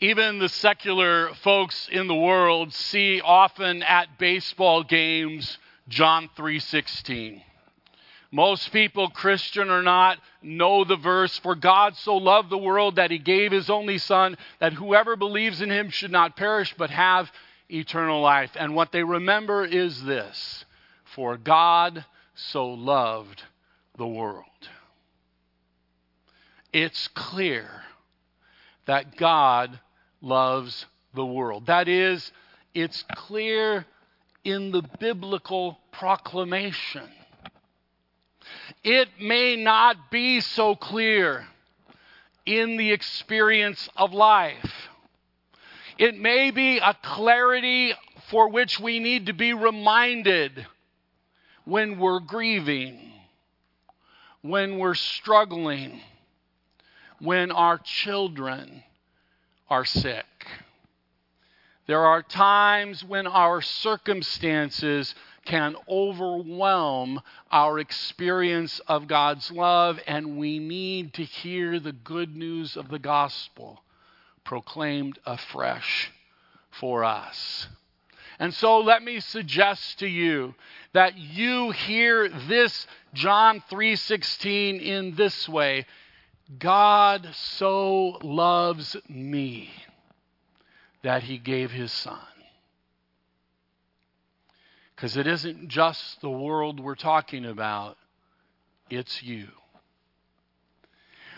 even the secular folks in the world see often at baseball games John 3:16. Most people, Christian or not, know the verse For God so loved the world that he gave his only Son, that whoever believes in him should not perish but have eternal life. And what they remember is this For God so loved the world. It's clear that God loves the world. That is, it's clear in the biblical proclamation. It may not be so clear in the experience of life. It may be a clarity for which we need to be reminded when we're grieving, when we're struggling, when our children are sick. There are times when our circumstances can overwhelm our experience of God's love, and we need to hear the good news of the gospel proclaimed afresh for us. And so let me suggest to you that you hear this John 3:16 in this way. God so loves me that he gave his son. Because it isn't just the world we're talking about, it's you.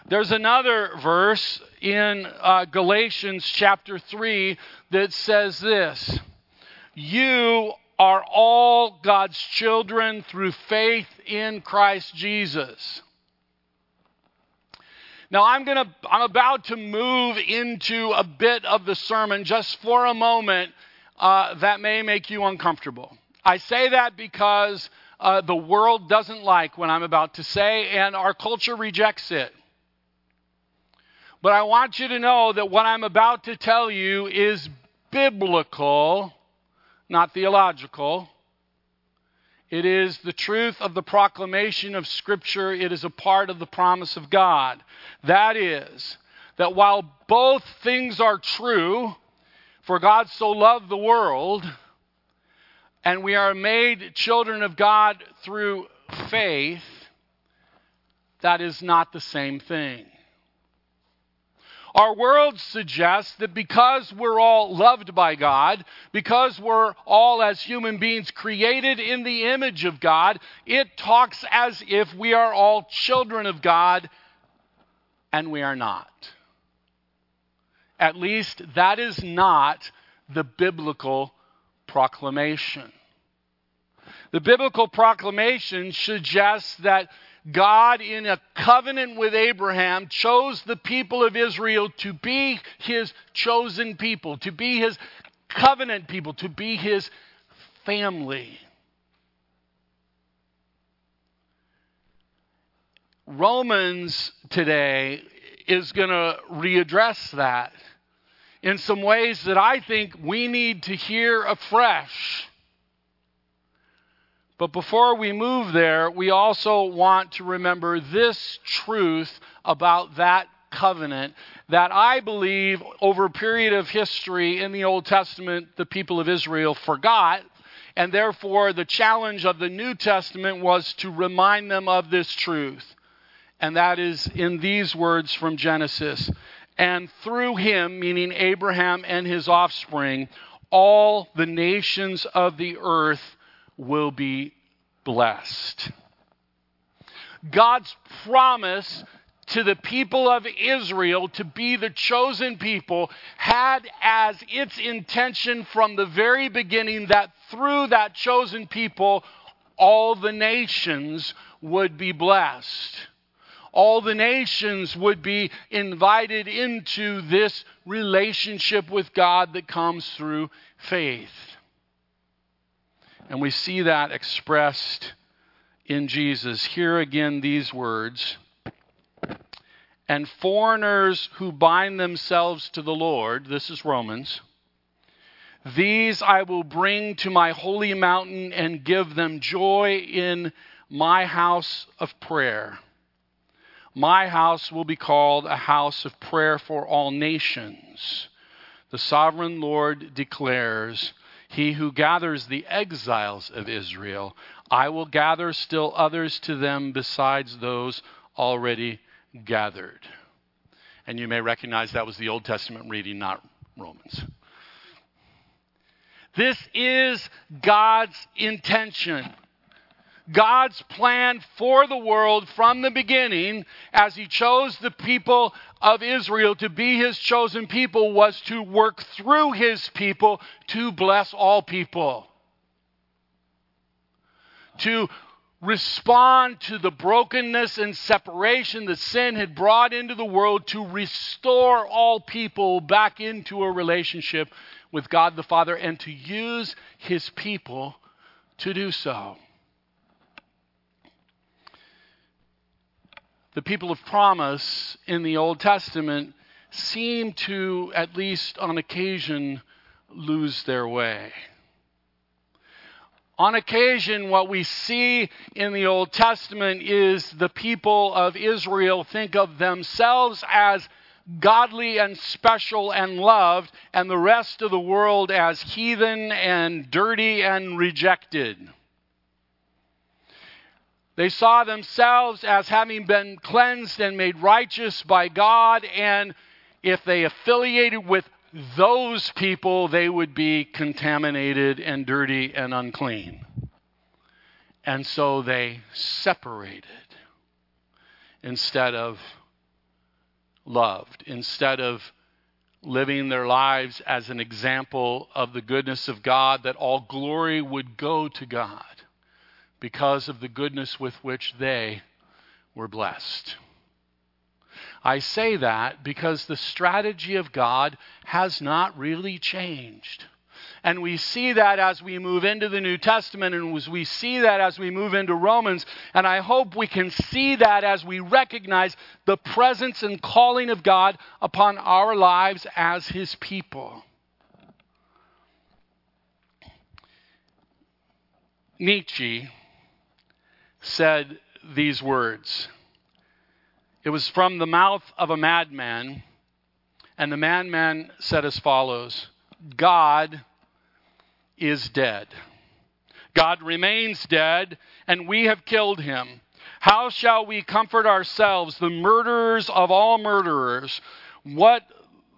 There's another verse in uh, Galatians chapter 3 that says this You are all God's children through faith in Christ Jesus. Now I'm going to I'm about to move into a bit of the sermon just for a moment uh, that may make you uncomfortable. I say that because uh, the world doesn't like what I'm about to say, and our culture rejects it. But I want you to know that what I'm about to tell you is biblical, not theological. It is the truth of the proclamation of Scripture. It is a part of the promise of God. That is, that while both things are true, for God so loved the world, and we are made children of God through faith, that is not the same thing. Our world suggests that because we're all loved by God, because we're all as human beings created in the image of God, it talks as if we are all children of God, and we are not. At least that is not the biblical proclamation. The biblical proclamation suggests that God, in a covenant with Abraham, chose the people of Israel to be his chosen people, to be his covenant people, to be his family. Romans today is going to readdress that in some ways that I think we need to hear afresh. But before we move there, we also want to remember this truth about that covenant that I believe over a period of history in the Old Testament, the people of Israel forgot. And therefore, the challenge of the New Testament was to remind them of this truth. And that is in these words from Genesis. And through him, meaning Abraham and his offspring, all the nations of the earth will be blessed. God's promise to the people of Israel to be the chosen people had as its intention from the very beginning that through that chosen people, all the nations would be blessed. All the nations would be invited into this relationship with God that comes through faith. And we see that expressed in Jesus. Here again, these words And foreigners who bind themselves to the Lord, this is Romans, these I will bring to my holy mountain and give them joy in my house of prayer. My house will be called a house of prayer for all nations. the sovereign Lord declares, He who gathers the exiles of Israel, I will gather still others to them besides those already gathered. And you may recognize that was the Old Testament reading, not Romans. This is God's intention. God's plan for the world from the beginning, as He chose the people of Israel to be His chosen people, was to work through His people to bless all people. To respond to the brokenness and separation that sin had brought into the world, to restore all people back into a relationship with God the Father, and to use His people to do so. The people of promise in the Old Testament seem to, at least on occasion, lose their way. On occasion, what we see in the Old Testament is the people of Israel think of themselves as godly and special and loved, and the rest of the world as heathen and dirty and rejected. They saw themselves as having been cleansed and made righteous by God, and if they affiliated with those people, they would be contaminated and dirty and unclean. And so they separated instead of loved, instead of living their lives as an example of the goodness of God, that all glory would go to God because of the goodness with which they were blessed. I say that because the strategy of God has not really changed. And we see that as we move into the New Testament, and as we see that as we move into Romans. And I hope we can see that as we recognize the presence and calling of God upon our lives as His people. Nietzsche said these words. It was from the mouth of a madman, and the madman said as follows God is dead. God remains dead, and we have killed him. How shall we comfort ourselves, the murderers of all murderers? What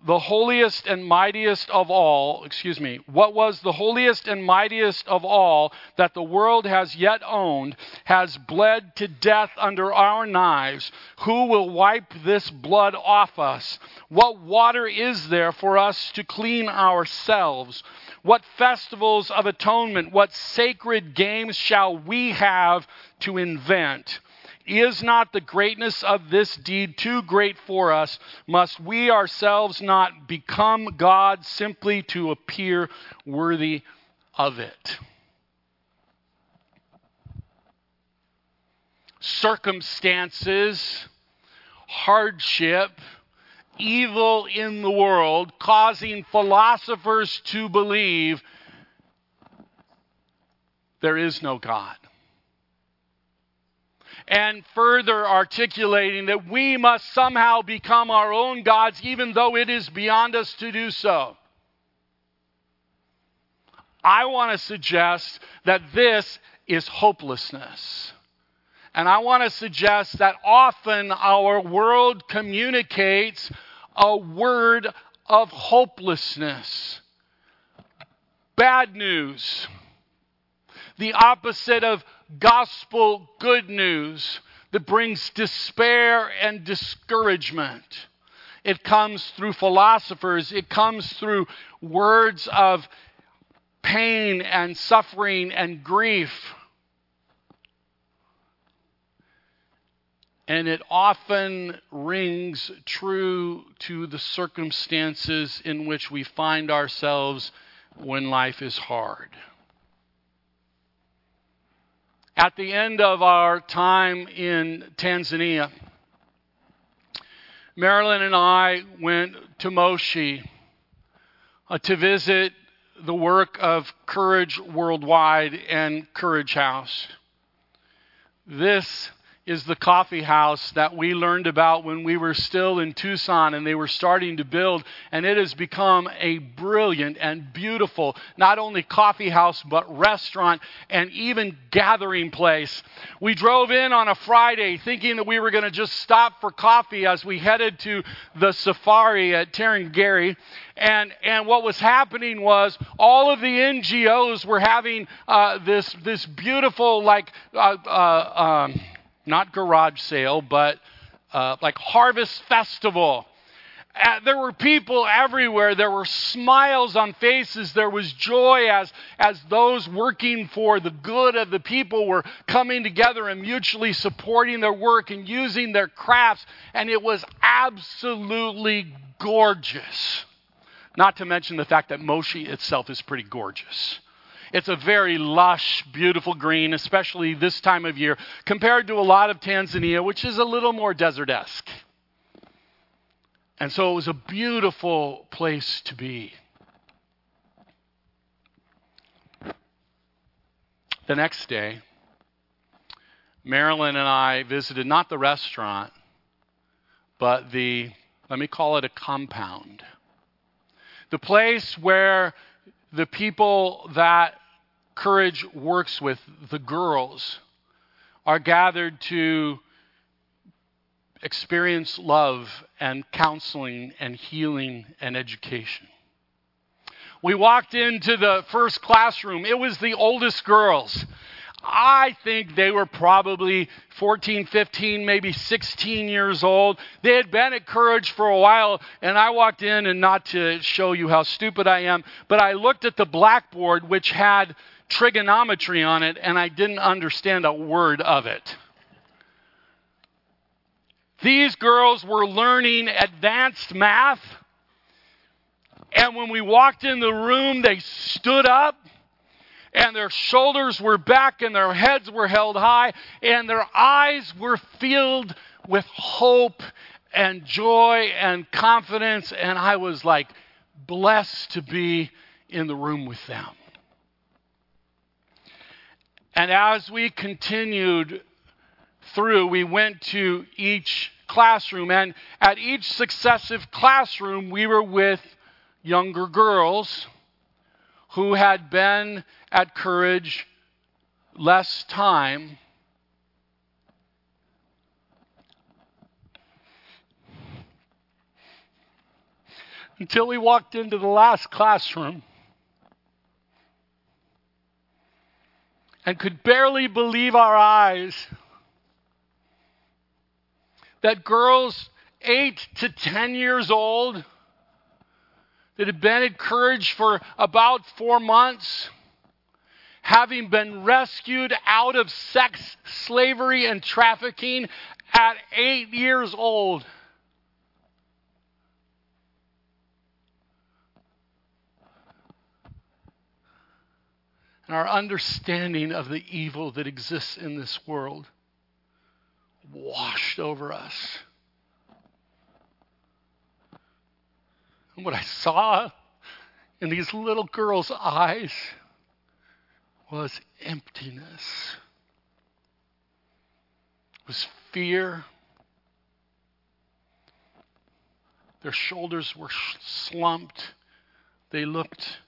the holiest and mightiest of all, excuse me, what was the holiest and mightiest of all that the world has yet owned, has bled to death under our knives. Who will wipe this blood off us? What water is there for us to clean ourselves? What festivals of atonement, what sacred games shall we have to invent? Is not the greatness of this deed too great for us? Must we ourselves not become God simply to appear worthy of it? Circumstances, hardship, evil in the world, causing philosophers to believe there is no God and further articulating that we must somehow become our own gods, even though it is beyond us to do so. I want to suggest that this is hopelessness. And I want to suggest that often our world communicates a word of hopelessness. Bad news. The opposite of gospel good news that brings despair and discouragement. It comes through philosophers, it comes through words of pain and suffering and grief. And it often rings true to the circumstances in which we find ourselves when life is hard. At the end of our time in Tanzania, Marilyn and I went to Moshi uh, to visit the work of Courage Worldwide and Courage House. This is the coffee house that we learned about when we were still in Tucson and they were starting to build. And it has become a brilliant and beautiful, not only coffee house, but restaurant and even gathering place. We drove in on a Friday thinking that we were going to just stop for coffee as we headed to the safari at Tarangire. And, and what was happening was all of the NGOs were having uh, this, this beautiful, like, uh, uh, um, not garage sale, but uh, like harvest festival. Uh, there were people everywhere. There were smiles on faces. There was joy as, as those working for the good of the people were coming together and mutually supporting their work and using their crafts. And it was absolutely gorgeous. Not to mention the fact that Moshi itself is pretty gorgeous. It's a very lush, beautiful green, especially this time of year, compared to a lot of Tanzania, which is a little more desert esque. And so it was a beautiful place to be. The next day, Marilyn and I visited not the restaurant, but the, let me call it a compound. The place where the people that Courage works with, the girls, are gathered to experience love and counseling and healing and education. We walked into the first classroom. It was the oldest girls. I think they were probably 14, 15, maybe 16 years old. They had been at Courage for a while, and I walked in, and not to show you how stupid I am, but I looked at the blackboard, which had trigonometry on it, and I didn't understand a word of it. These girls were learning advanced math, and when we walked in the room, they stood up and their shoulders were back and their heads were held high and their eyes were filled with hope and joy and confidence. And I was like blessed to be in the room with them. And as we continued through, we went to each classroom. And at each successive classroom, we were with younger girls who had been at Courage less time. Until we walked into the last classroom. And could barely believe our eyes that girls 8 to 10 years old that had been at Courage for about four months, having been rescued out of sex slavery and trafficking at eight years old. And our understanding of the evil that exists in this world washed over us. And what I saw in these little girls' eyes was emptiness, was fear. Their shoulders were slumped. They looked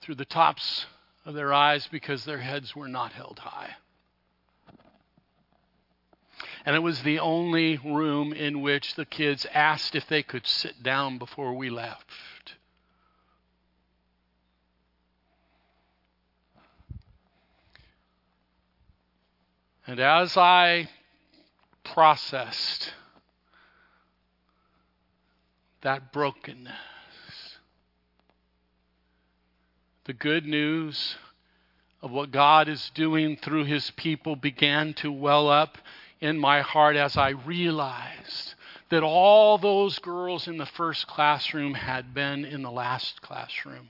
through the tops of their eyes because their heads were not held high. And it was the only room in which the kids asked if they could sit down before we left. And as I processed that brokenness, the good news of what God is doing through his people began to well up in my heart as I realized that all those girls in the first classroom had been in the last classroom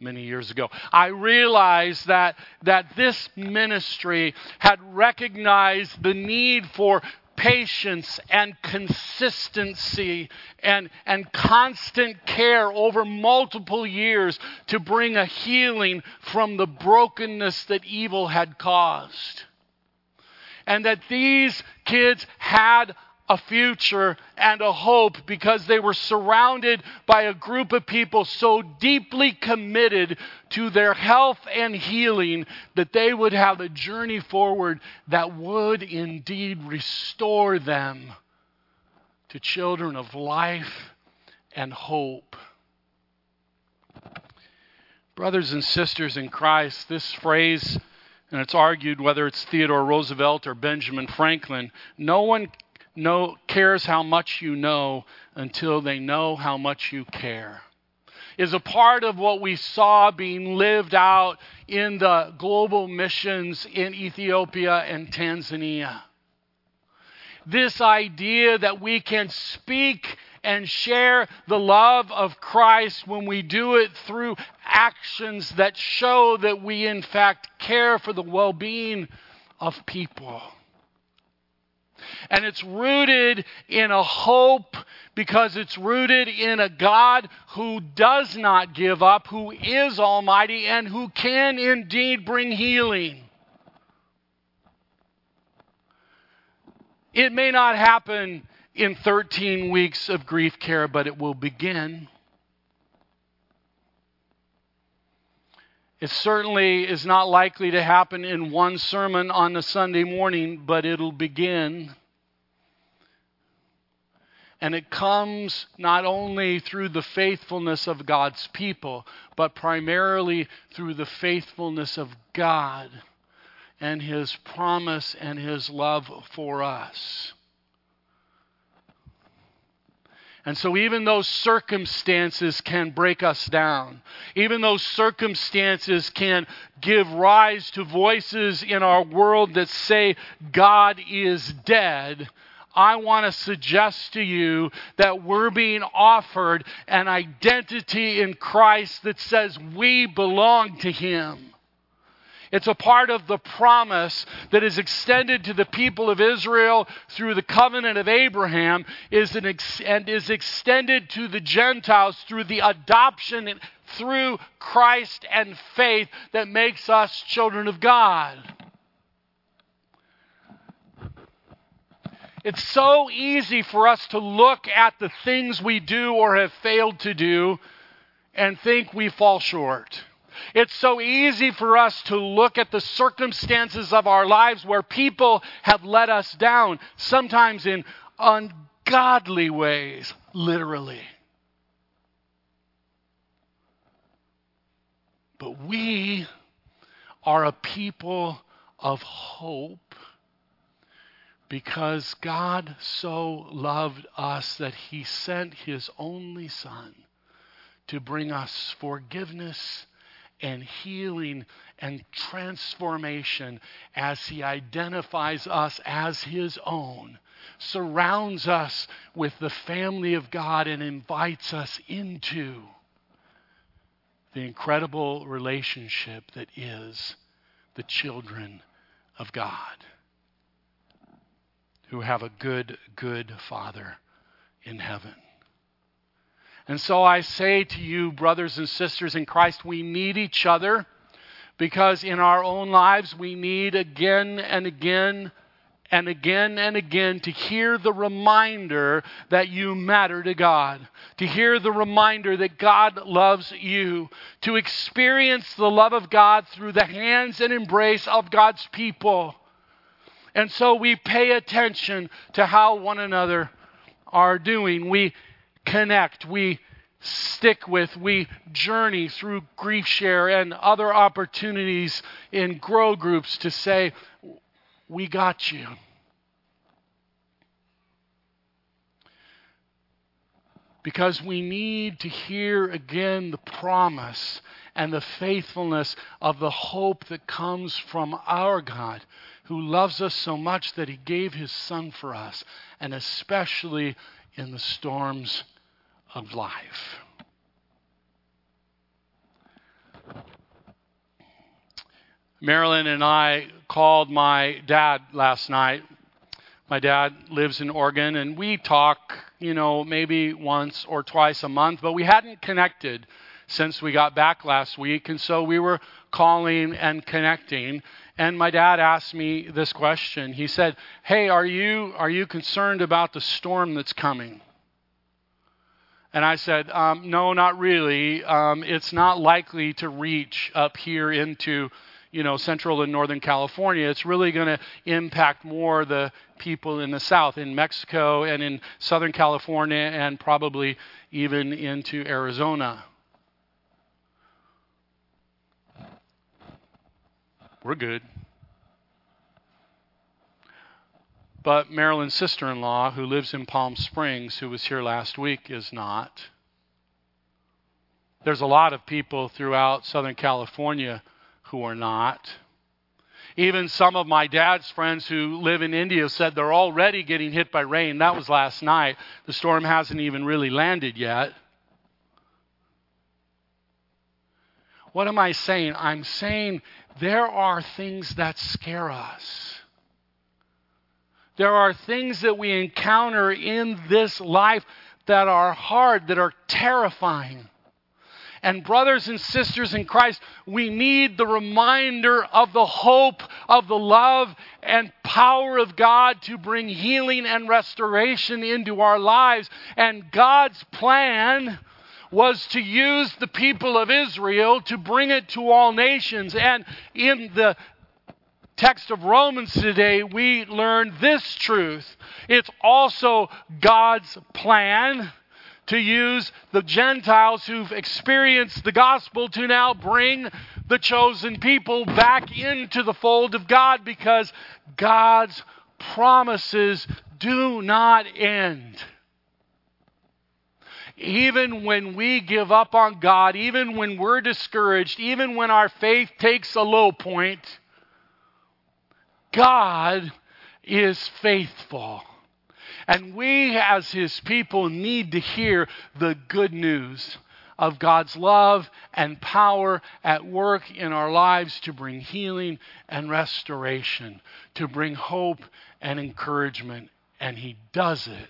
many years ago. I realized that, that this ministry had recognized the need for patience and consistency and, and constant care over multiple years to bring a healing from the brokenness that evil had caused. and that these kids had a future and a hope because they were surrounded by a group of people so deeply committed to their health and healing that they would have a journey forward that would indeed restore them to children of life and hope. Brothers and sisters in Christ, this phrase, and it's argued whether it's Theodore Roosevelt or Benjamin Franklin, no one know, cares how much you know until they know how much you care. Is a part of what we saw being lived out in the global missions in Ethiopia and Tanzania. This idea that we can speak and share the love of Christ when we do it through actions that show that we, in fact, care for the well being of people. And it's rooted in a hope because it's rooted in a God who does not give up, who is almighty, and who can indeed bring healing. It may not happen in 13 weeks of grief care, but it will begin. It certainly is not likely to happen in one sermon on a Sunday morning, but it'll begin. And it comes not only through the faithfulness of God's people, but primarily through the faithfulness of God and His promise and His love for us. And so, even those circumstances can break us down. Even those circumstances can give rise to voices in our world that say God is dead. I want to suggest to you that we're being offered an identity in Christ that says we belong to Him. It's a part of the promise that is extended to the people of Israel through the covenant of Abraham is ex- and is extended to the Gentiles through the adoption through Christ and faith that makes us children of God. It's so easy for us to look at the things we do or have failed to do and think we fall short. It's so easy for us to look at the circumstances of our lives where people have let us down, sometimes in ungodly ways, literally. But we are a people of hope because God so loved us that he sent his only Son to bring us forgiveness and healing and transformation as he identifies us as his own, surrounds us with the family of God, and invites us into the incredible relationship that is the children of God who have a good, good Father in heaven. And so I say to you, brothers and sisters in Christ, we need each other because in our own lives we need again and again and again and again to hear the reminder that you matter to God, to hear the reminder that God loves you, to experience the love of God through the hands and embrace of God's people. And so we pay attention to how one another are doing. We connect, we stick with, we journey through Grief Share and other opportunities in grow groups to say, We got you. Because we need to hear again the promise and the faithfulness of the hope that comes from our God who loves us so much that he gave his son for us, and especially in the storms of life. Marilyn and I called my dad last night. My dad lives in Oregon, and we talk, you know, maybe once or twice a month, but we hadn't connected since we got back last week. And so we were calling and connecting. And my dad asked me this question. He said, Hey, are you, are you concerned about the storm that's coming? And I said, um, No, not really. Um, it's not likely to reach up here into you know, central and northern California, it's really going to impact more the people in the south, in Mexico and in southern California, and probably even into Arizona. We're good. But Marilyn's sister in law, who lives in Palm Springs, who was here last week, is not. There's a lot of people throughout Southern California who are not. Even some of my dad's friends who live in Indio said they're already getting hit by rain. That was last night. The storm hasn't even really landed yet. What am I saying? I'm saying there are things that scare us. There are things that we encounter in this life that are hard, that are terrifying. And, brothers and sisters in Christ, we need the reminder of the hope, of the love and power of God to bring healing and restoration into our lives. And God's plan was to use the people of Israel to bring it to all nations. And in the text of Romans today, we learn this truth. It's also God's plan to use the Gentiles who've experienced the gospel to now bring the chosen people back into the fold of God because God's promises do not end. Even when we give up on God, even when we're discouraged, even when our faith takes a low point, God is faithful. And we, as His people, need to hear the good news of God's love and power at work in our lives to bring healing and restoration, to bring hope and encouragement. And He does it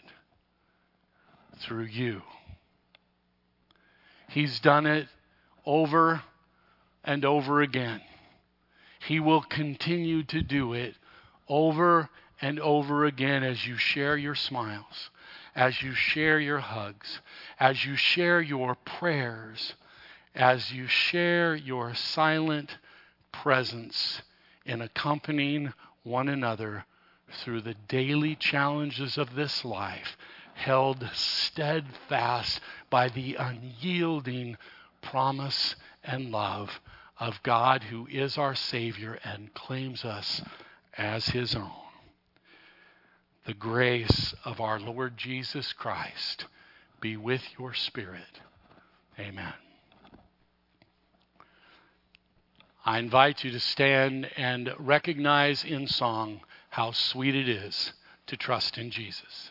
through you. He's done it over and over again. He will continue to do it over and over again as you share your smiles, as you share your hugs, as you share your prayers, as you share your silent presence in accompanying one another through the daily challenges of this life, held steadfast by the unyielding promise and love of God who is our Savior and claims us as His own the grace of our Lord Jesus Christ be with your spirit. Amen. I invite you to stand and recognize in song how sweet it is to trust in Jesus.